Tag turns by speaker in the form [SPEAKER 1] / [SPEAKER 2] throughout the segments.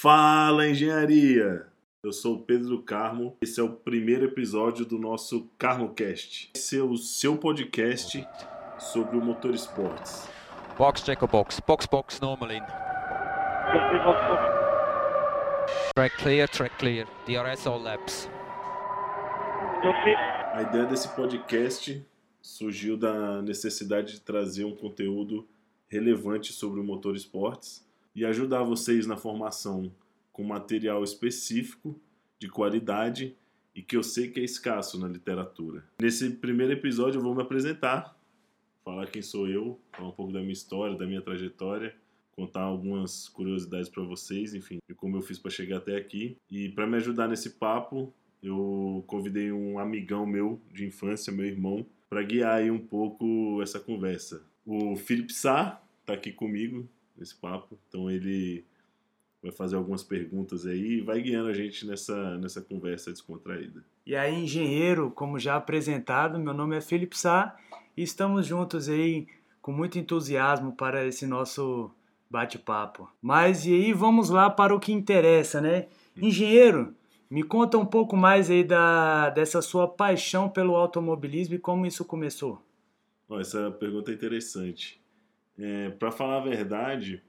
[SPEAKER 1] Fala engenharia! Eu sou o Pedro Carmo. Esse é o primeiro episódio do nosso CarmoCast. Esse é o seu podcast sobre o motor esportes.
[SPEAKER 2] Box checker box. Box box normal in. Track clear, track clear. DRS all laps.
[SPEAKER 1] A ideia desse podcast surgiu da necessidade de trazer um conteúdo relevante sobre o motor esportes e ajudar vocês na formação com material específico, de qualidade e que eu sei que é escasso na literatura. Nesse primeiro episódio eu vou me apresentar, falar quem sou eu, falar um pouco da minha história, da minha trajetória, contar algumas curiosidades para vocês, enfim, e como eu fiz para chegar até aqui. E para me ajudar nesse papo, eu convidei um amigão meu de infância, meu irmão, para guiar aí um pouco essa conversa. O Felipe Sá está aqui comigo nesse papo, então ele vai fazer algumas perguntas aí e vai guiando a gente nessa, nessa conversa descontraída.
[SPEAKER 3] E aí, engenheiro, como já apresentado, meu nome é Felipe Sá e estamos juntos aí com muito entusiasmo para esse nosso bate-papo. Mas e aí, vamos lá para o que interessa, né? Engenheiro, me conta um pouco mais aí da, dessa sua paixão pelo automobilismo e como isso começou.
[SPEAKER 1] Essa pergunta é interessante. É, para falar a verdade,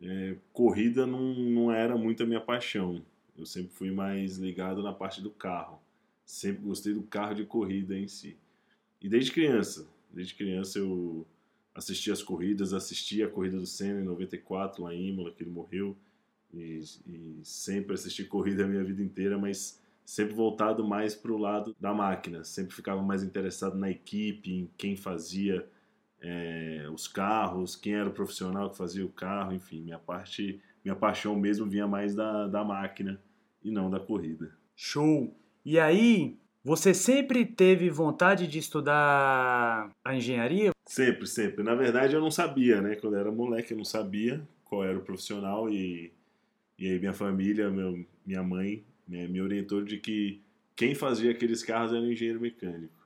[SPEAKER 1] é, corrida não, não era muito a minha paixão. Eu sempre fui mais ligado na parte do carro. Sempre gostei do carro de corrida em si. E desde criança, desde criança eu assisti as corridas, assisti a corrida do Senna em 94 lá em Imola, que ele morreu. E, e sempre assisti corrida a minha vida inteira, mas sempre voltado mais para o lado da máquina. Sempre ficava mais interessado na equipe, em quem fazia é, os carros, quem era o profissional que fazia o carro, enfim, minha parte, minha paixão mesmo vinha mais da, da máquina e não da corrida.
[SPEAKER 3] Show! E aí, você sempre teve vontade de estudar a engenharia?
[SPEAKER 1] Sempre, sempre. Na verdade, eu não sabia, né? Quando eu era moleque, eu não sabia qual era o profissional e, e aí minha família, meu, minha mãe, né, me orientou de que quem fazia aqueles carros era engenheiro mecânico.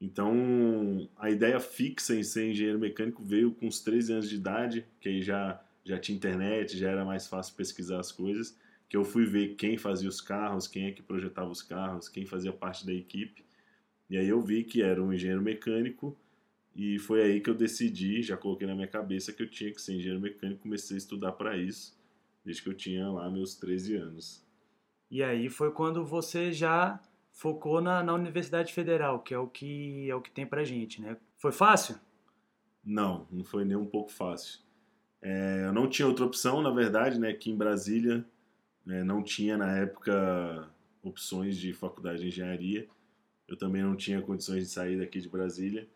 [SPEAKER 1] Então, a ideia fixa em ser engenheiro mecânico veio com os 13 anos de idade, que aí já, já tinha internet, já era mais fácil pesquisar as coisas, que eu fui ver quem fazia os carros, quem é que projetava os carros, quem fazia parte da equipe. E aí eu vi que era um engenheiro mecânico e foi aí que eu decidi, já coloquei na minha cabeça que eu tinha que ser engenheiro mecânico, comecei a estudar para isso, desde que eu tinha lá meus 13 anos.
[SPEAKER 3] E aí foi quando você já focou na, na Universidade Federal, que é o que é o que tem pra gente, né? Foi fácil?
[SPEAKER 1] Não, não foi nem um pouco fácil. É, eu não tinha outra opção, na verdade, né? Aqui em Brasília né, não tinha na época opções de faculdade de engenharia. Eu também não tinha condições de sair daqui de Brasília.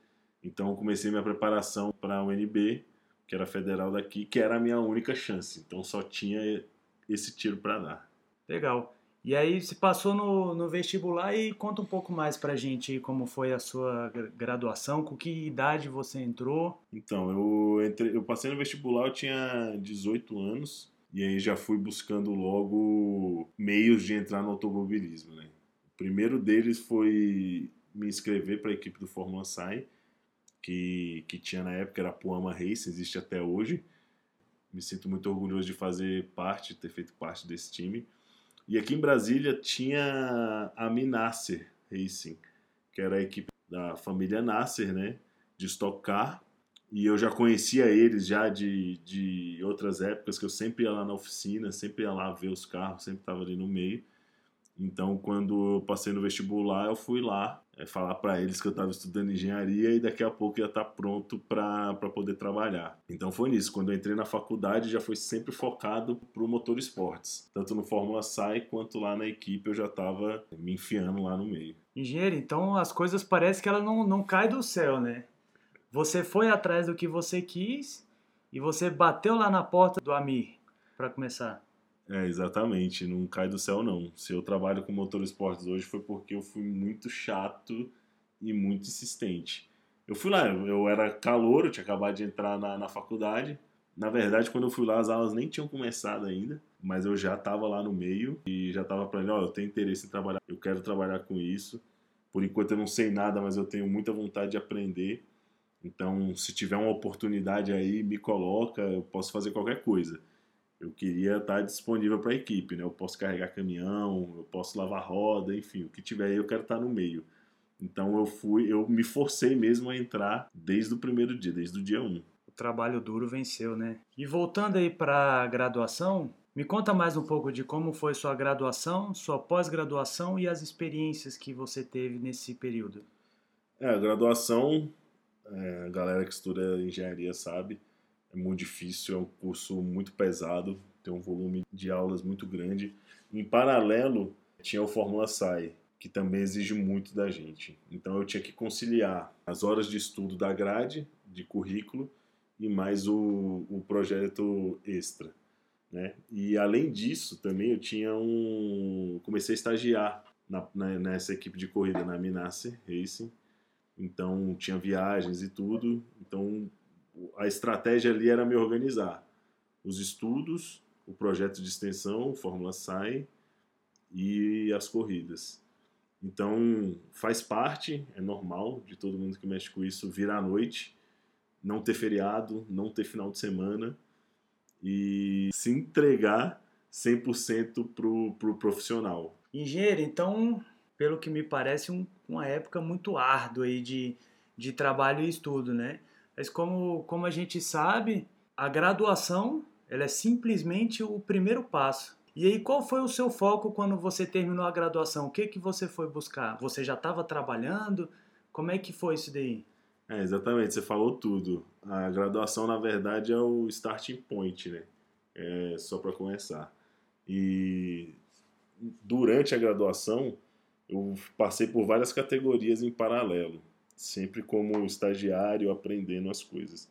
[SPEAKER 1] Então comecei minha preparação para a UNB, que era federal daqui, que era a minha única chance. Então só tinha esse tiro para dar.
[SPEAKER 3] Legal. E aí se passou no, no vestibular e conta um pouco mais pra gente como foi a sua graduação, com que idade você entrou.
[SPEAKER 1] Então, eu, entrei, eu passei no vestibular, eu tinha 18 anos, e aí já fui buscando logo meios de entrar no automobilismo, né? O primeiro deles foi me inscrever para a equipe do Fórmula Sai, que, que tinha na época, era a Puama Race, existe até hoje. Me sinto muito orgulhoso de fazer parte, ter feito parte desse time. E aqui em Brasília tinha a Minasser Racing, que era a equipe da família Nasser, né, de Stock Car. E eu já conhecia eles já de, de outras épocas, que eu sempre ia lá na oficina, sempre ia lá ver os carros, sempre estava ali no meio. Então, quando eu passei no vestibular, eu fui lá é, falar para eles que eu estava estudando engenharia e daqui a pouco ia estar tá pronto para poder trabalhar. Então foi nisso. Quando eu entrei na faculdade, já foi sempre focado para o motor esportes. Tanto no Fórmula SAI quanto lá na equipe eu já estava me enfiando lá no meio.
[SPEAKER 3] Engenheiro, então as coisas parecem que ela não, não cai do céu, né? Você foi atrás do que você quis e você bateu lá na porta do Amir para começar.
[SPEAKER 1] É, exatamente, não cai do céu não. Se eu trabalho com motor esportes hoje foi porque eu fui muito chato e muito insistente. Eu fui lá, eu era calor, eu tinha acabado de entrar na, na faculdade. Na verdade, quando eu fui lá, as aulas nem tinham começado ainda, mas eu já estava lá no meio e já estava para ó, eu tenho interesse em trabalhar, eu quero trabalhar com isso. Por enquanto eu não sei nada, mas eu tenho muita vontade de aprender. Então, se tiver uma oportunidade aí, me coloca, eu posso fazer qualquer coisa eu queria estar disponível para a equipe, né? Eu posso carregar caminhão, eu posso lavar roda, enfim, o que tiver aí eu quero estar no meio. Então eu fui, eu me forcei mesmo a entrar desde o primeiro dia, desde o dia 1.
[SPEAKER 3] O trabalho duro venceu, né? E voltando aí para a graduação, me conta mais um pouco de como foi sua graduação, sua pós-graduação e as experiências que você teve nesse período.
[SPEAKER 1] É, a graduação, é, a galera que estuda engenharia sabe, é muito difícil, é um curso muito pesado, tem um volume de aulas muito grande. Em paralelo, tinha o Fórmula SAI, que também exige muito da gente. Então eu tinha que conciliar as horas de estudo da grade, de currículo, e mais o, o projeto extra. Né? E além disso, também eu tinha um. Comecei a estagiar na, na, nessa equipe de corrida, na Minasse Racing. Então tinha viagens e tudo. Então a estratégia ali era me organizar. Os estudos, o projeto de extensão, Fórmula SAI e as corridas. Então, faz parte, é normal de todo mundo que mexe com isso, vir à noite, não ter feriado, não ter final de semana e se entregar 100% pro, pro profissional.
[SPEAKER 3] Engenheiro, então, pelo que me parece, um, uma época muito árdua aí de, de trabalho e estudo, né? Mas como, como a gente sabe, a graduação ela é simplesmente o primeiro passo. E aí, qual foi o seu foco quando você terminou a graduação? O que que você foi buscar? Você já estava trabalhando? Como é que foi isso daí?
[SPEAKER 1] É, exatamente, você falou tudo. A graduação, na verdade, é o starting point, né? É, só para começar. E durante a graduação, eu passei por várias categorias em paralelo, sempre como estagiário, aprendendo as coisas.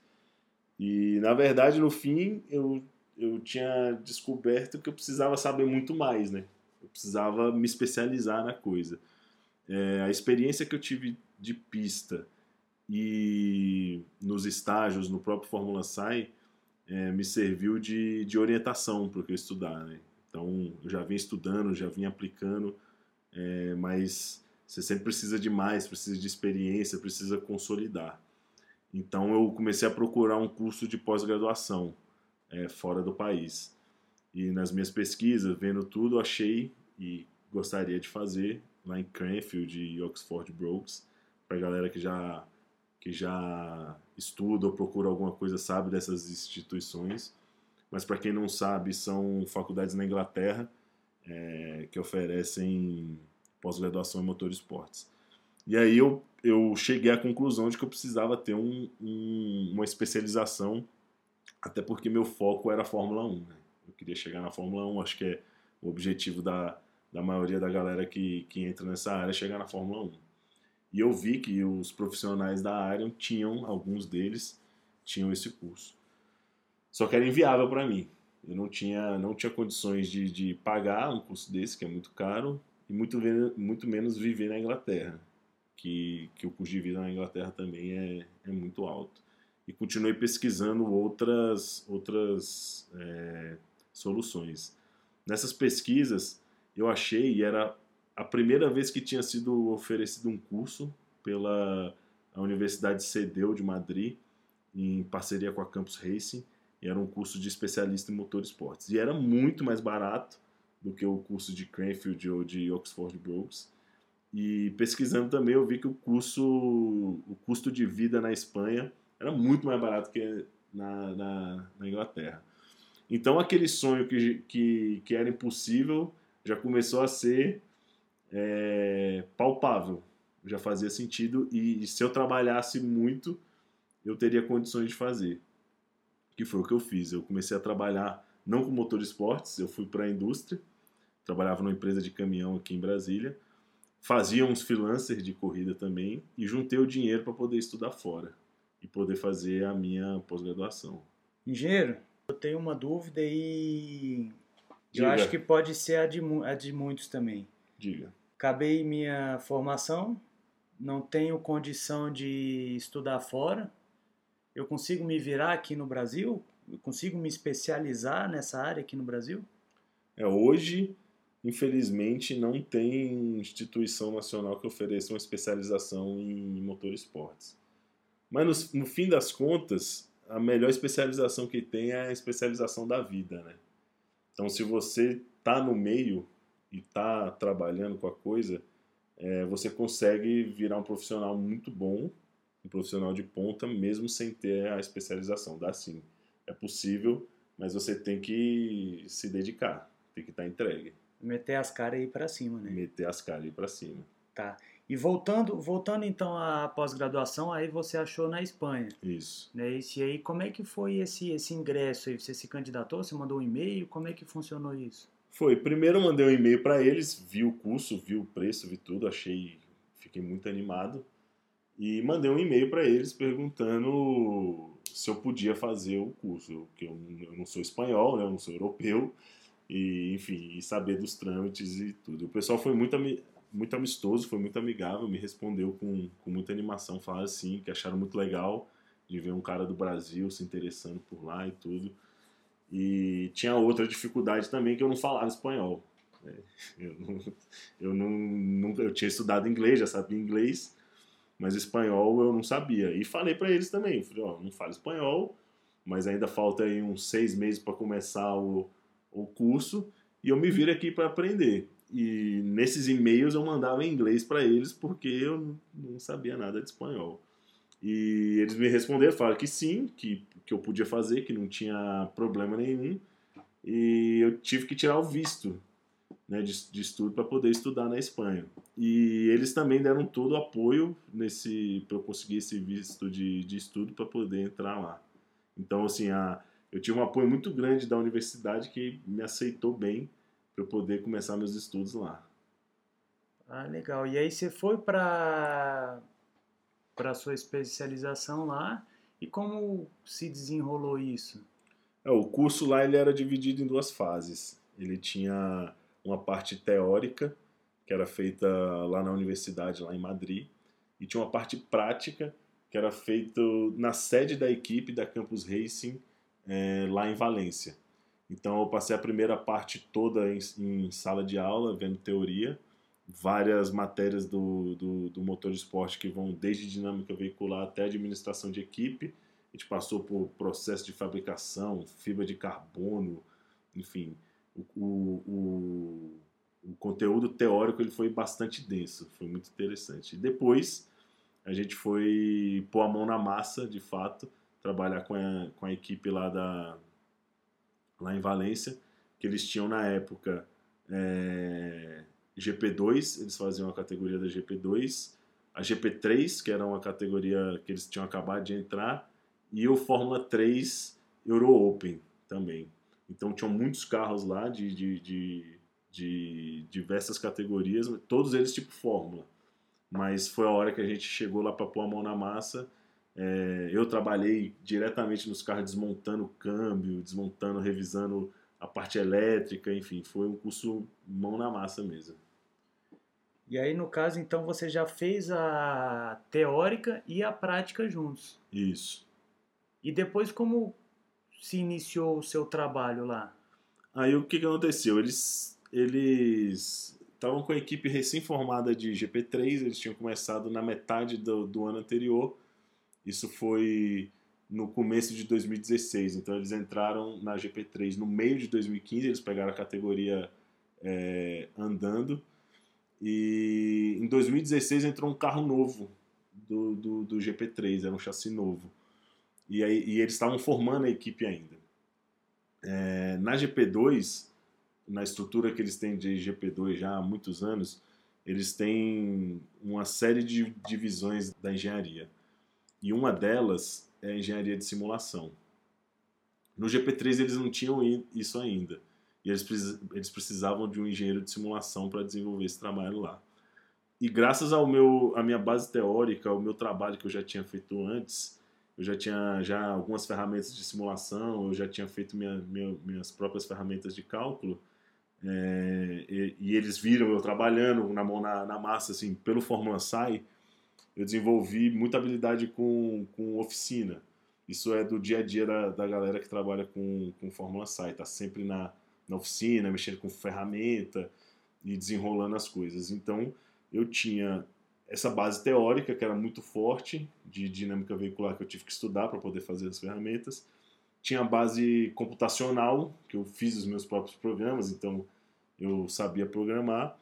[SPEAKER 1] E, na verdade, no fim, eu eu tinha descoberto que eu precisava saber muito mais, né? Eu precisava me especializar na coisa. É, a experiência que eu tive de pista e nos estágios no próprio Fórmula Sai é, me serviu de, de orientação para o que eu estudar, né? Então, eu já vinha estudando, já vinha aplicando, é, mas você sempre precisa de mais, precisa de experiência, precisa consolidar. Então, eu comecei a procurar um curso de pós-graduação é, fora do país. E nas minhas pesquisas, vendo tudo, achei e gostaria de fazer lá em Cranfield e Oxford Brookes, para galera que já que já estuda ou procura alguma coisa sabe dessas instituições. Mas para quem não sabe, são faculdades na Inglaterra é, que oferecem pós-graduação em motor esportes. E aí eu, eu cheguei à conclusão de que eu precisava ter um, um, uma especialização até porque meu foco era a Fórmula 1. Né? Eu queria chegar na Fórmula 1, acho que é o objetivo da, da maioria da galera que, que entra nessa área, chegar na Fórmula 1. E eu vi que os profissionais da área tinham, alguns deles, tinham esse curso. Só que era inviável para mim. Eu não tinha, não tinha condições de, de pagar um curso desse, que é muito caro, e muito, muito menos viver na Inglaterra, que, que o custo de vida na Inglaterra também é, é muito alto e continuei pesquisando outras, outras é, soluções. Nessas pesquisas, eu achei, e era a primeira vez que tinha sido oferecido um curso pela a Universidade CEDEU de Madrid, em parceria com a Campus Racing, e era um curso de especialista em motor esportes. E era muito mais barato do que o curso de Cranfield ou de Oxford Brookes. E pesquisando também eu vi que o curso, o custo de vida na Espanha era muito mais barato que na, na, na Inglaterra. Então aquele sonho que, que, que, era impossível já começou a ser é, palpável, já fazia sentido e, e se eu trabalhasse muito eu teria condições de fazer. Que foi o que eu fiz. Eu comecei a trabalhar não com motor esportes, eu fui para a indústria, trabalhava numa empresa de caminhão aqui em Brasília, fazia uns freelancers de corrida também e juntei o dinheiro para poder estudar fora e poder fazer a minha pós-graduação.
[SPEAKER 3] Engenheiro, eu tenho uma dúvida e Diga. eu acho que pode ser a de, a de muitos também.
[SPEAKER 1] Diga.
[SPEAKER 3] Acabei minha formação, não tenho condição de estudar fora. Eu consigo me virar aqui no Brasil? Eu consigo me especializar nessa área aqui no Brasil?
[SPEAKER 1] É, hoje, infelizmente, não tem instituição nacional que ofereça uma especialização em motor esportes. Mas no, no, fim das contas, a melhor especialização que tem é a especialização da vida, né? Então, se você está no meio e está trabalhando com a coisa, é, você consegue virar um profissional muito bom, um profissional de ponta, mesmo sem ter a especialização. Dá sim. É possível, mas você tem que se dedicar, tem que estar tá entregue.
[SPEAKER 3] Meter as caras ir para cima, né?
[SPEAKER 1] Meter as caras ir para cima.
[SPEAKER 3] Tá. E voltando, voltando então à pós-graduação, aí você achou na Espanha.
[SPEAKER 1] Isso.
[SPEAKER 3] Né? E aí, como é que foi esse, esse ingresso aí? Você se candidatou, você mandou um e-mail? Como é que funcionou isso?
[SPEAKER 1] Foi, primeiro eu mandei um e-mail para eles, vi o curso, vi o preço, vi tudo, achei, fiquei muito animado. E mandei um e-mail para eles perguntando se eu podia fazer o curso, porque eu, eu não sou espanhol, né? eu não sou europeu, e enfim, e saber dos trâmites e tudo. O pessoal foi muito muito amistoso, foi muito amigável, me respondeu com, com muita animação, falaram assim, que acharam muito legal de ver um cara do Brasil se interessando por lá e tudo. E tinha outra dificuldade também, que eu não falava espanhol. Né? Eu, não, eu, não, nunca, eu tinha estudado inglês, já sabia inglês, mas espanhol eu não sabia. E falei para eles também, falei, ó, não falo espanhol, mas ainda falta aí uns seis meses para começar o, o curso, e eu me viro aqui para aprender. E nesses e-mails eu mandava em inglês para eles porque eu não sabia nada de espanhol. E eles me responderam, falaram que sim, que, que eu podia fazer, que não tinha problema nenhum. E eu tive que tirar o visto né, de, de estudo para poder estudar na Espanha. E eles também deram todo o apoio nesse para eu conseguir esse visto de, de estudo para poder entrar lá. Então, assim, a, eu tive um apoio muito grande da universidade que me aceitou bem para eu poder começar meus estudos lá.
[SPEAKER 3] Ah, legal. E aí você foi para para sua especialização lá e como se desenrolou isso?
[SPEAKER 1] É, o curso lá ele era dividido em duas fases. Ele tinha uma parte teórica que era feita lá na universidade lá em Madrid e tinha uma parte prática que era feita na sede da equipe da Campus Racing é, lá em Valência. Então eu passei a primeira parte toda em, em sala de aula, vendo teoria, várias matérias do, do, do, motor de esporte que vão desde dinâmica veicular até administração de equipe. A gente passou por processo de fabricação, fibra de carbono, enfim, o, o, o, conteúdo teórico ele foi bastante denso, foi muito interessante. E depois a gente foi pôr a mão na massa, de fato, trabalhar com a, com a equipe lá da, lá em Valência, que eles tinham na época é, GP2, eles faziam a categoria da GP2, a GP3, que era uma categoria que eles tinham acabado de entrar, e o Fórmula 3 Euro Open também. Então tinham muitos carros lá de, de, de, de diversas categorias, todos eles tipo Fórmula. Mas foi a hora que a gente chegou lá para pôr a mão na massa é, eu trabalhei diretamente nos carros desmontando o câmbio, desmontando, revisando a parte elétrica, enfim, foi um curso mão na massa mesmo.
[SPEAKER 3] E aí, no caso, então, você já fez a teórica e a prática juntos.
[SPEAKER 1] Isso.
[SPEAKER 3] E depois, como se iniciou o seu trabalho lá?
[SPEAKER 1] Aí, o que, que aconteceu? Eles eles estavam com a equipe recém-formada de GP3, eles tinham começado na metade do, do ano anterior isso foi no começo de 2016. Então eles entraram na GP3 no meio de 2015, eles pegaram a categoria é, andando. E em 2016 entrou um carro novo do, do, do GP3, era um chassi novo. E, aí, e eles estavam formando a equipe ainda. É, na GP2, na estrutura que eles têm de GP2 já há muitos anos, eles têm uma série de divisões da engenharia e uma delas é a engenharia de simulação. No GP3 eles não tinham isso ainda, e eles, precisavam de um engenheiro de simulação para desenvolver esse trabalho lá. E graças ao meu, à minha base teórica, ao meu trabalho que eu já tinha feito antes, eu já tinha já algumas ferramentas de simulação, eu já tinha feito minha, minha, minhas próprias ferramentas de cálculo, é, e, e, eles viram eu trabalhando na mão na, na massa, assim, pelo Fórmula Sai, eu desenvolvi muita habilidade com, com oficina. Isso é do dia a dia da, da galera que trabalha com, com Fórmula SAI, tá sempre na, na oficina, mexendo com ferramenta e desenrolando as coisas. Então, eu tinha essa base teórica que era muito forte de dinâmica veicular que eu tive que estudar para poder fazer as ferramentas tinha a base computacional, que eu fiz os meus próprios programas, então eu sabia programar.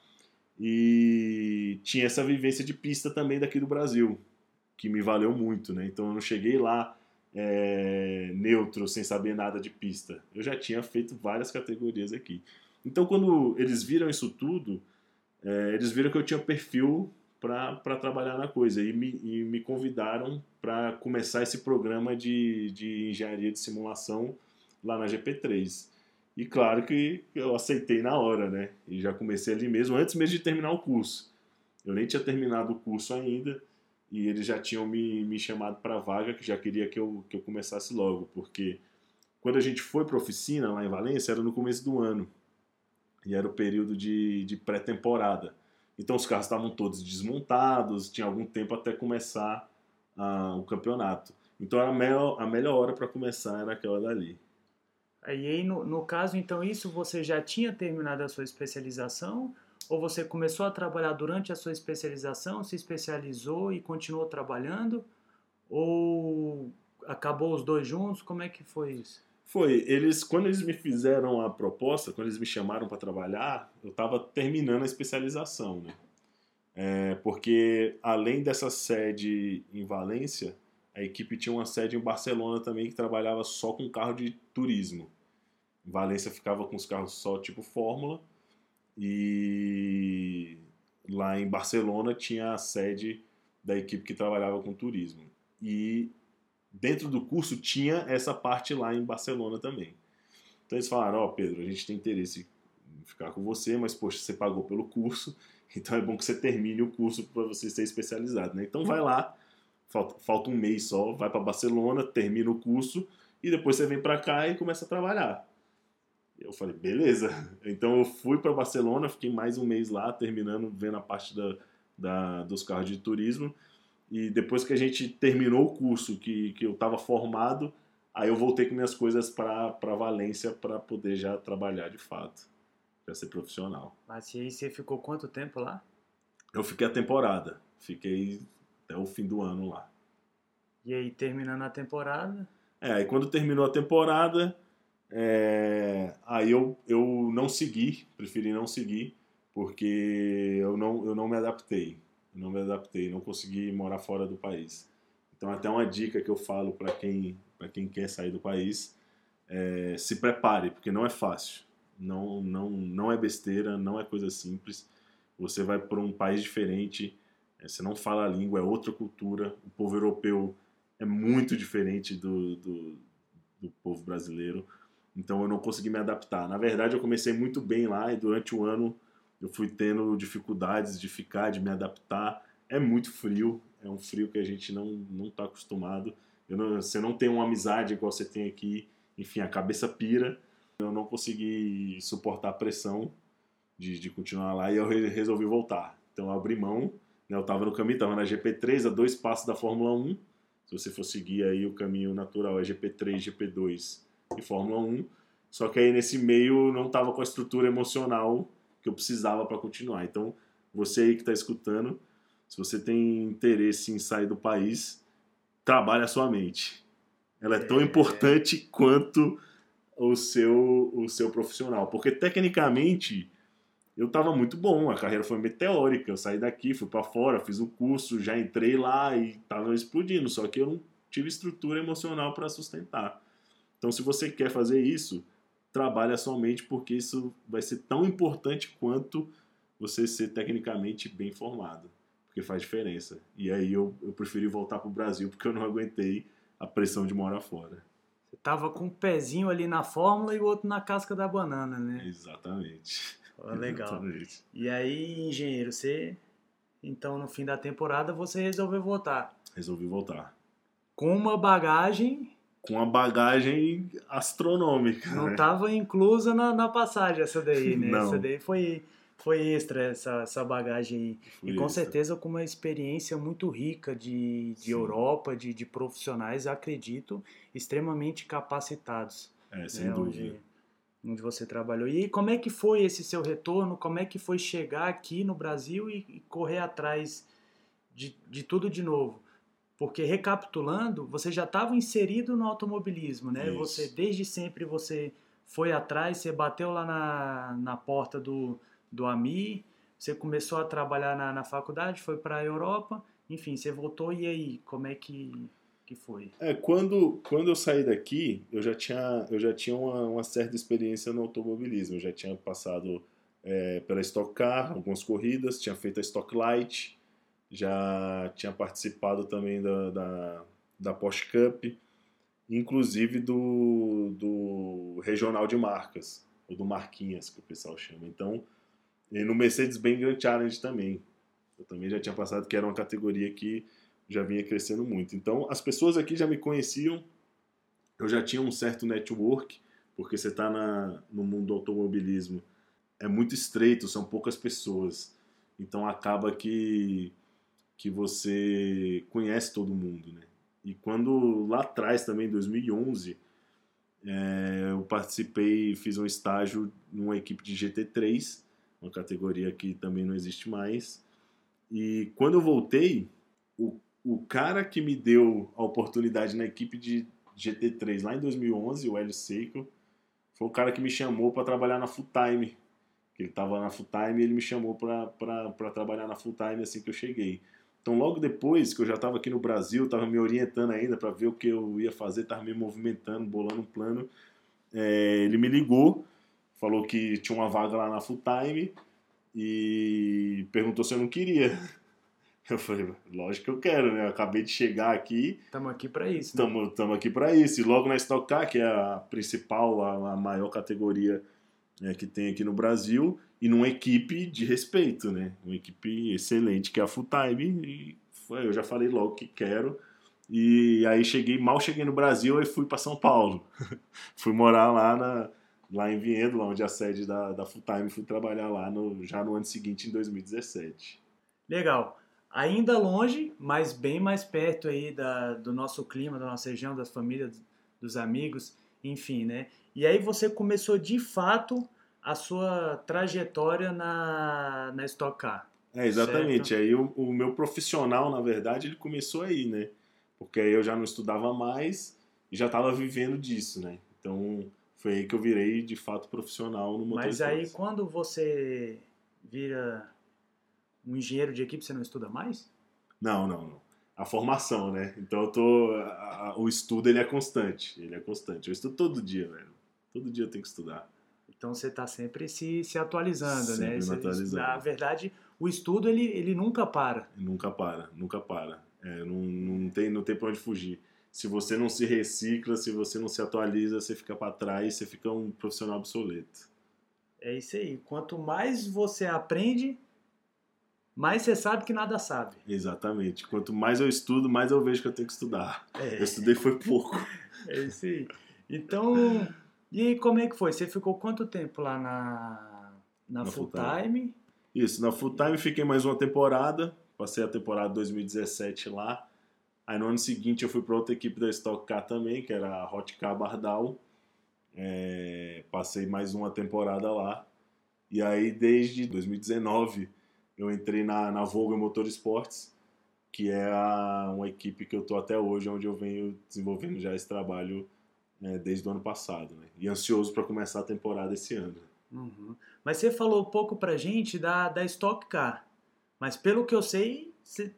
[SPEAKER 1] E tinha essa vivência de pista também daqui do Brasil, que me valeu muito, né? Então eu não cheguei lá é, neutro, sem saber nada de pista. Eu já tinha feito várias categorias aqui. Então quando eles viram isso tudo, é, eles viram que eu tinha perfil para trabalhar na coisa e me, e me convidaram para começar esse programa de, de engenharia de simulação lá na GP3. E claro que eu aceitei na hora, né? E já comecei ali mesmo, antes mesmo de terminar o curso. Eu nem tinha terminado o curso ainda e eles já tinham me, me chamado para vaga, que já queria que eu, que eu começasse logo, porque quando a gente foi para oficina lá em Valência, era no começo do ano. E era o período de, de pré-temporada. Então os carros estavam todos desmontados, tinha algum tempo até começar uh, o campeonato. Então a melhor, a melhor hora para começar era aquela dali.
[SPEAKER 3] E aí, no, no caso, então, isso você já tinha terminado a sua especialização? Ou você começou a trabalhar durante a sua especialização, se especializou e continuou trabalhando? Ou acabou os dois juntos? Como é que foi isso?
[SPEAKER 1] Foi, eles quando eles me fizeram a proposta, quando eles me chamaram para trabalhar, eu estava terminando a especialização, né? É, porque além dessa sede em Valência, a equipe tinha uma sede em Barcelona também que trabalhava só com carro de turismo. Valência ficava com os carros só tipo Fórmula e lá em Barcelona tinha a sede da equipe que trabalhava com turismo. E dentro do curso tinha essa parte lá em Barcelona também. Então eles falaram: Ó, oh, Pedro, a gente tem interesse em ficar com você, mas poxa, você pagou pelo curso, então é bom que você termine o curso para você ser especializado, né? Então vai lá, falta, falta um mês só, vai para Barcelona, termina o curso e depois você vem para cá e começa a trabalhar. Eu falei, beleza. Então eu fui para Barcelona, fiquei mais um mês lá, terminando, vendo a parte da, da, dos carros de turismo. E depois que a gente terminou o curso, que, que eu estava formado, aí eu voltei com minhas coisas para Valência para poder já trabalhar de fato, já ser profissional.
[SPEAKER 3] Mas e aí você ficou quanto tempo lá?
[SPEAKER 1] Eu fiquei a temporada, fiquei até o fim do ano lá.
[SPEAKER 3] E aí, terminando a temporada?
[SPEAKER 1] É, aí quando terminou a temporada, é, aí eu, eu não segui, preferi não seguir, porque eu não, eu não me adaptei não me adaptei, não consegui morar fora do país. Então, até uma dica que eu falo para quem, quem quer sair do país: é, se prepare, porque não é fácil. Não, não, não é besteira, não é coisa simples. Você vai para um país diferente, você não fala a língua, é outra cultura. O povo europeu é muito diferente do, do, do povo brasileiro. Então, eu não consegui me adaptar. Na verdade, eu comecei muito bem lá e durante o ano eu fui tendo dificuldades de ficar, de me adaptar. É muito frio, é um frio que a gente não não está acostumado. Não, você não tem uma amizade igual você tem aqui, enfim, a cabeça pira. Eu não consegui suportar a pressão de, de continuar lá e eu resolvi voltar. Então eu abri mão, eu estava no caminho, estava na GP3, a dois passos da Fórmula 1. Se você for seguir aí o caminho natural é GP3, GP2 e Fórmula 1. Só que aí nesse meio não estava com a estrutura emocional que eu precisava para continuar. Então, você aí que está escutando, se você tem interesse em sair do país, trabalhe a sua mente. Ela é tão é. importante quanto o seu, o seu profissional. Porque, tecnicamente, eu estava muito bom, a carreira foi meteórica. Eu saí daqui, fui para fora, fiz um curso, já entrei lá e estava explodindo. Só que eu não tive estrutura emocional para sustentar. Então, se você quer fazer isso, trabalhe a sua mente, porque isso vai ser tão importante quanto você ser tecnicamente bem formado, porque faz diferença. E aí eu, eu preferi voltar para o Brasil porque eu não aguentei a pressão de morar fora.
[SPEAKER 3] Você tava com um pezinho ali na fórmula e o outro na casca da banana, né?
[SPEAKER 1] Exatamente.
[SPEAKER 3] Legal. Exatamente. E aí, engenheiro, você então no fim da temporada você resolveu voltar?
[SPEAKER 1] Resolvi voltar.
[SPEAKER 3] Com uma bagagem
[SPEAKER 1] com uma bagagem astronômica.
[SPEAKER 3] Não estava né? inclusa na, na passagem essa daí, né? Não. Essa daí foi, foi extra, essa, essa bagagem aí. Foi e com extra. certeza com uma experiência muito rica de, de Europa, de, de profissionais, acredito, extremamente capacitados.
[SPEAKER 1] É, sem né? dúvida.
[SPEAKER 3] Onde, onde você trabalhou. E como é que foi esse seu retorno? Como é que foi chegar aqui no Brasil e, e correr atrás de, de tudo de novo? Porque recapitulando, você já estava inserido no automobilismo, né?
[SPEAKER 1] Isso.
[SPEAKER 3] Você desde sempre você foi atrás, você bateu lá na, na porta do, do AMI, você começou a trabalhar na, na faculdade, foi para a Europa, enfim, você voltou e aí, como é que, que foi?
[SPEAKER 1] É, quando, quando eu saí daqui, eu já tinha, eu já tinha uma, uma certa experiência no automobilismo. Eu já tinha passado é, pela Stock Car, algumas corridas, tinha feito a Stock Light, já tinha participado também da, da, da Porsche Cup, inclusive do, do Regional de Marcas, ou do Marquinhas, que o pessoal chama. Então, e no Mercedes-Benz Grand Challenge também. Eu também já tinha passado, que era uma categoria que já vinha crescendo muito. Então, as pessoas aqui já me conheciam, eu já tinha um certo network, porque você está no mundo do automobilismo, é muito estreito, são poucas pessoas. Então, acaba que, que você conhece todo mundo, né? E quando lá atrás, também, em 2011, é, eu participei, fiz um estágio numa equipe de GT3, uma categoria que também não existe mais. E quando eu voltei, o, cara que me deu a oportunidade na equipe de GT3 lá em 2011, o Hélio Seiko, foi o cara que me chamou para trabalhar na Full Time. Ele estava na Full Time e ele me chamou para trabalhar na Full Time assim que eu cheguei. Então, logo depois que eu já estava aqui no Brasil, estava me orientando ainda para ver o que eu ia fazer, estava me movimentando, bolando um plano. É, ele me ligou falou que tinha uma vaga lá na full time e perguntou se eu não queria. Eu falei, lógico que eu quero, né? Eu acabei de chegar aqui.
[SPEAKER 3] Estamos aqui para isso. Estamos
[SPEAKER 1] né? aqui para isso. E logo na Stock Car, que é a principal, a, a maior categoria né, que tem aqui no Brasil, e numa equipe de respeito, né? Uma equipe excelente, que é a Full Time. E foi, eu já falei logo que quero. E aí cheguei, mal cheguei no Brasil e fui para São Paulo. fui morar lá na, lá em Vinhedo, lá onde é a sede da, da Full Time, fui trabalhar lá no, já no ano seguinte, em 2017.
[SPEAKER 3] Legal. Ainda longe, mas bem mais perto aí da, do nosso clima, da nossa região, das famílias, dos amigos, enfim, né? E aí você começou de fato a sua trajetória na, na Stock Car.
[SPEAKER 1] É, exatamente. Certo? Aí o, o meu profissional, na verdade, ele começou aí, né? Porque aí eu já não estudava mais e já estava vivendo disso, né? Então, foi aí que eu virei de fato profissional no motor
[SPEAKER 3] Mas aí quando você vira um engenheiro de equipe, você não estuda mais?
[SPEAKER 1] Não, não, não. A formação, né? Então eu tô. A, a, o estudo ele é constante. Ele é constante. Eu estudo todo dia, velho. Todo dia eu tenho que estudar.
[SPEAKER 3] Então você está sempre se, se atualizando,
[SPEAKER 1] sempre
[SPEAKER 3] né?
[SPEAKER 1] Me atualizando. Na
[SPEAKER 3] verdade, o estudo ele, ele nunca para.
[SPEAKER 1] Nunca para, nunca para. É, não, não, tem, não tem pra onde fugir se você não se recicla, se você não se atualiza, você fica para trás, você fica um profissional obsoleto.
[SPEAKER 3] É isso aí. Quanto mais você aprende, mais você sabe que nada sabe.
[SPEAKER 1] Exatamente. Quanto mais eu estudo, mais eu vejo que eu tenho que estudar. É. Eu estudei foi pouco.
[SPEAKER 3] É isso aí. Então, e como é que foi? Você ficou quanto tempo lá na, na, na full, full time? time?
[SPEAKER 1] Isso, na full time fiquei mais uma temporada. Passei a temporada 2017 lá. Aí no ano seguinte eu fui para outra equipe da Stock Car também, que era a Hot Car Bardal. É, passei mais uma temporada lá. E aí desde 2019 eu entrei na, na Volga Motorsports, que é a, uma equipe que eu tô até hoje, onde eu venho desenvolvendo já esse trabalho né, desde o ano passado. Né? E ansioso para começar a temporada esse ano.
[SPEAKER 3] Uhum. Mas você falou pouco pra gente da, da Stock Car. Mas pelo que eu sei, você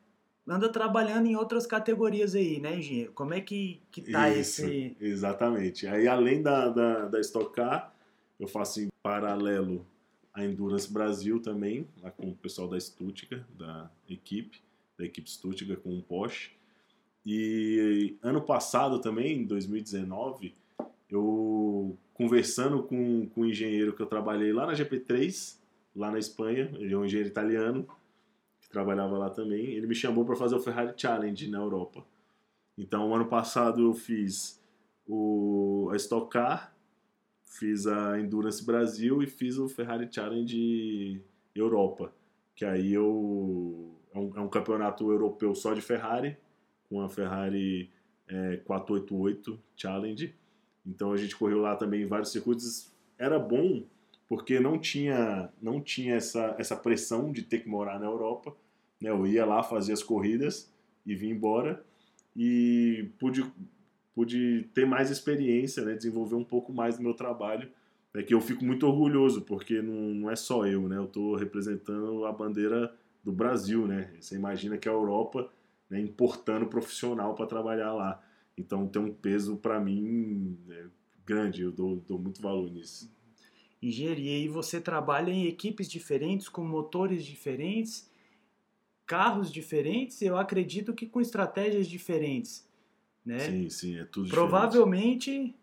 [SPEAKER 3] anda trabalhando em outras categorias aí, né, engenheiro? Como é que, que tá Isso, esse...
[SPEAKER 1] Exatamente. Aí, além da, da, da Stock Car, eu faço em paralelo a Endurance Brasil também, lá com o pessoal da Stuttgart, da equipe, da equipe Stuttgart com o Porsche. E ano passado também, em 2019, eu conversando com, com um engenheiro que eu trabalhei lá na GP3, lá na Espanha, ele é um engenheiro italiano, trabalhava lá também, ele me chamou para fazer o Ferrari Challenge na Europa. Então, ano passado eu fiz o, a Stock Car, fiz a Endurance Brasil e fiz o Ferrari Challenge Europa, que aí eu é um, é um campeonato europeu só de Ferrari, com a Ferrari é, 488 Challenge. Então a gente correu lá também em vários circuitos. Era bom porque não tinha não tinha essa, essa pressão de ter que morar na Europa. Né? Eu ia lá, fazia as corridas e vim embora. e pude, pude ter mais experiência, né, desenvolver um pouco mais do meu trabalho, é que eu fico muito orgulhoso, porque não, não é só eu, né, eu estou representando a bandeira do Brasil, né, você imagina que a Europa né, importando profissional para trabalhar lá, então tem um peso para mim né, grande, eu dou, dou muito valor nisso.
[SPEAKER 3] Engenharia, e você trabalha em equipes diferentes, com motores diferentes, carros diferentes, eu acredito que com estratégias diferentes, né?
[SPEAKER 1] Sim, sim, é tudo
[SPEAKER 3] Provavelmente
[SPEAKER 1] diferente.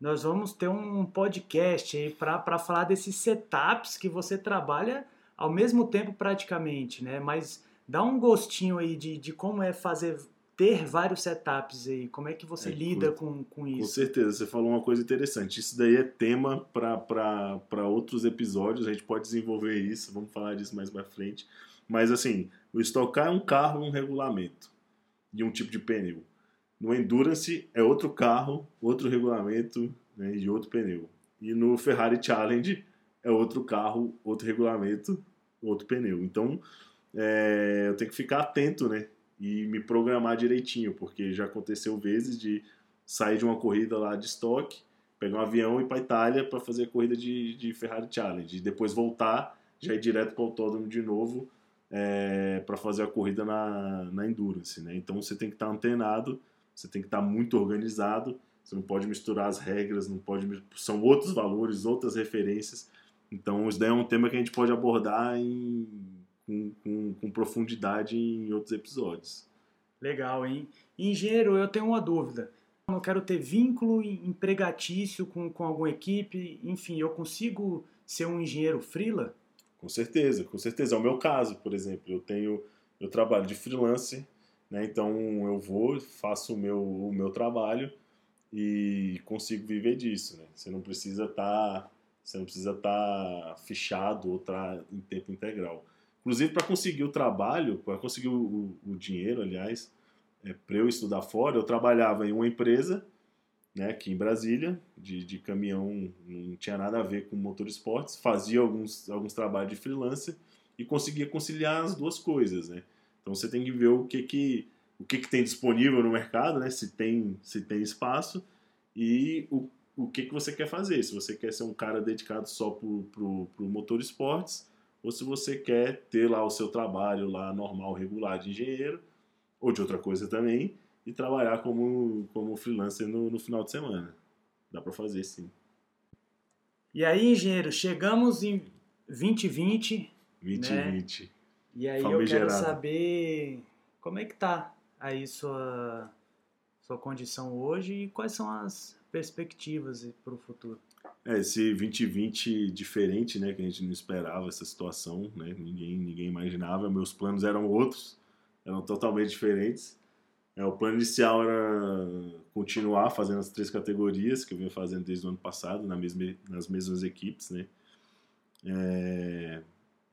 [SPEAKER 3] nós vamos ter um podcast aí para falar desses setups que você trabalha ao mesmo tempo praticamente, né? Mas dá um gostinho aí de, de como é fazer ter vários setups aí, como é que você é, lida com, com isso?
[SPEAKER 1] Com certeza, você falou uma coisa interessante. Isso daí é tema para outros episódios, a gente pode desenvolver isso, vamos falar disso mais para frente. Mas assim, o Stock Car é um carro, um regulamento e um tipo de pneu. No Endurance é outro carro, outro regulamento né, e outro pneu. E no Ferrari Challenge é outro carro, outro regulamento, outro pneu. Então é, eu tenho que ficar atento, né? e me programar direitinho, porque já aconteceu vezes de sair de uma corrida lá de estoque, pegar um avião e ir para Itália para fazer a corrida de, de Ferrari Challenge, e depois voltar, já ir direto para o autódromo de novo é, para fazer a corrida na, na Endurance. Né? Então você tem que estar tá antenado, você tem que estar muito organizado, você não pode misturar as regras, não pode são outros valores, outras referências. Então isso daí é um tema que a gente pode abordar em com, com, com profundidade em outros episódios.
[SPEAKER 3] Legal, hein? Engenheiro, eu tenho uma dúvida. Eu quero ter vínculo empregatício com, com alguma equipe, enfim, eu consigo ser um engenheiro freela?
[SPEAKER 1] Com certeza, com certeza. É o meu caso, por exemplo. Eu tenho, eu trabalho de freelancer, né? Então eu vou, faço o meu, o meu trabalho e consigo viver disso, né? Você não precisa estar, tá, você não precisa estar tá fechado ou tá em tempo integral. Inclusive, para conseguir o trabalho, para conseguir o, o, dinheiro, aliás, é, para eu estudar fora, eu trabalhava em uma empresa, né, aqui em Brasília, de, de caminhão, não tinha nada a ver com motor esportes, fazia alguns, alguns trabalhos de freelancer e conseguia conciliar as duas coisas, né? Então você tem que ver o que que, o que, que tem disponível no mercado, né? Se tem, se tem espaço e o, o que, que você quer fazer. Se você quer ser um cara dedicado só para o motor esportes, ou se você quer ter lá o seu trabalho lá normal, regular de engenheiro, ou de outra coisa também, e trabalhar como, como freelancer no, no final de semana. Dá para fazer sim.
[SPEAKER 3] E aí, engenheiro, chegamos em 2020.
[SPEAKER 1] 2020.
[SPEAKER 3] Né? E aí eu quero saber como é que tá aí sua, sua condição hoje e quais são as perspectivas para o futuro.
[SPEAKER 1] É, esse 2020 diferente, né, que a gente não esperava essa situação, né, ninguém, ninguém imaginava, meus planos eram outros, eram totalmente diferentes. É, o plano inicial era continuar fazendo as três categorias que eu venho fazendo desde o ano passado, na mesma, nas mesmas equipes, né, é,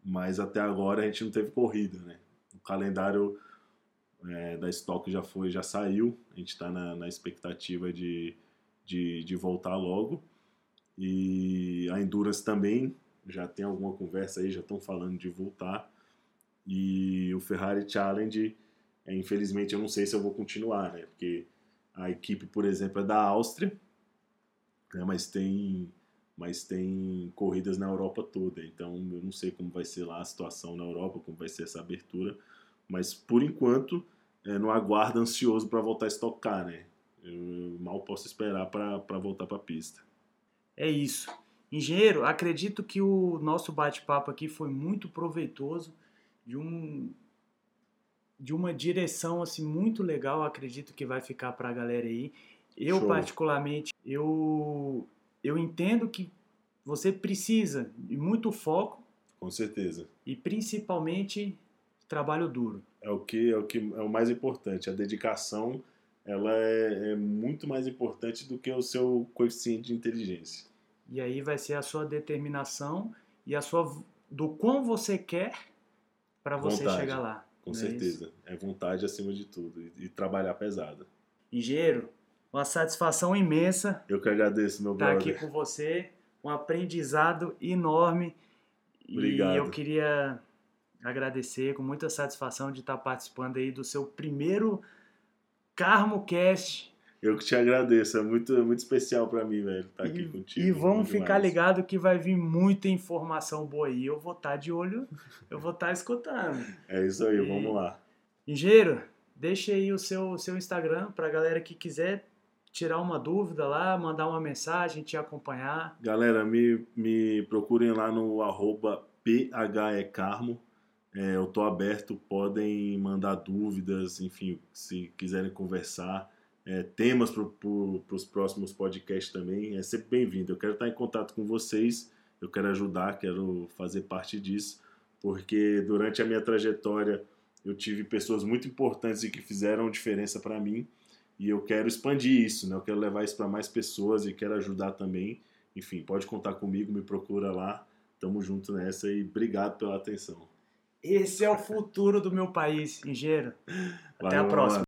[SPEAKER 1] mas até agora a gente não teve corrida, né, o calendário é, da Stock já foi, já saiu, a gente está na, na expectativa de, de, de voltar logo, e a Endurance também já tem alguma conversa aí, já estão falando de voltar. E o Ferrari Challenge, é, infelizmente, eu não sei se eu vou continuar, né? Porque a equipe, por exemplo, é da Áustria, né? mas tem mas tem corridas na Europa toda. Então eu não sei como vai ser lá a situação na Europa, como vai ser essa abertura. Mas por enquanto, é, no aguardo ansioso para voltar a estocar, né? Eu mal posso esperar para voltar para a pista.
[SPEAKER 3] É isso. Engenheiro, acredito que o nosso bate-papo aqui foi muito proveitoso, de um de uma direção assim muito legal, acredito que vai ficar para a galera aí. Eu Show. particularmente, eu eu entendo que você precisa de muito foco,
[SPEAKER 1] com certeza.
[SPEAKER 3] E principalmente trabalho duro.
[SPEAKER 1] É o que é o que é o mais importante, a dedicação ela é, é, muito mais importante do que o seu coeficiente de inteligência.
[SPEAKER 3] E aí vai ser a sua determinação e a sua do quão você quer para você vontade, chegar lá.
[SPEAKER 1] Com é certeza. Isso? É vontade acima de tudo e, e, trabalhar pesado.
[SPEAKER 3] Engenheiro, uma satisfação imensa.
[SPEAKER 1] Eu que agradeço, meu brother.
[SPEAKER 3] Estar aqui com você, um aprendizado enorme. Obrigado. E eu queria agradecer com muita satisfação de estar participando aí do seu primeiro CarmoCast.
[SPEAKER 1] Eu que te agradeço, é muito, é muito especial para mim, velho, estar tá aqui
[SPEAKER 3] e,
[SPEAKER 1] contigo.
[SPEAKER 3] E vamos ficar ligado que vai vir muita informação boa aí. Eu vou estar tá de olho, eu vou estar tá escutando.
[SPEAKER 1] É isso aí, e... vamos lá.
[SPEAKER 3] Engenheiro, deixe aí o seu, seu Instagram para a galera que quiser tirar uma dúvida lá, mandar uma mensagem, te acompanhar.
[SPEAKER 1] Galera, me, me procurem lá no arroba phecarmo. É, eu tô aberto, podem mandar dúvidas, enfim, se quiserem conversar é, temas para pro, os próximos podcasts também, é sempre bem-vindo. Eu quero estar em contato com vocês, eu quero ajudar, quero fazer parte disso, porque durante a minha trajetória eu tive pessoas muito importantes e que fizeram diferença para mim, e eu quero expandir isso, né? Eu quero levar isso para mais pessoas e quero ajudar também. Enfim, pode contar comigo, me procura lá. Tamo junto nessa e obrigado pela atenção.
[SPEAKER 3] Esse é o futuro do meu país, engenheiro. Até Valeu, a próxima.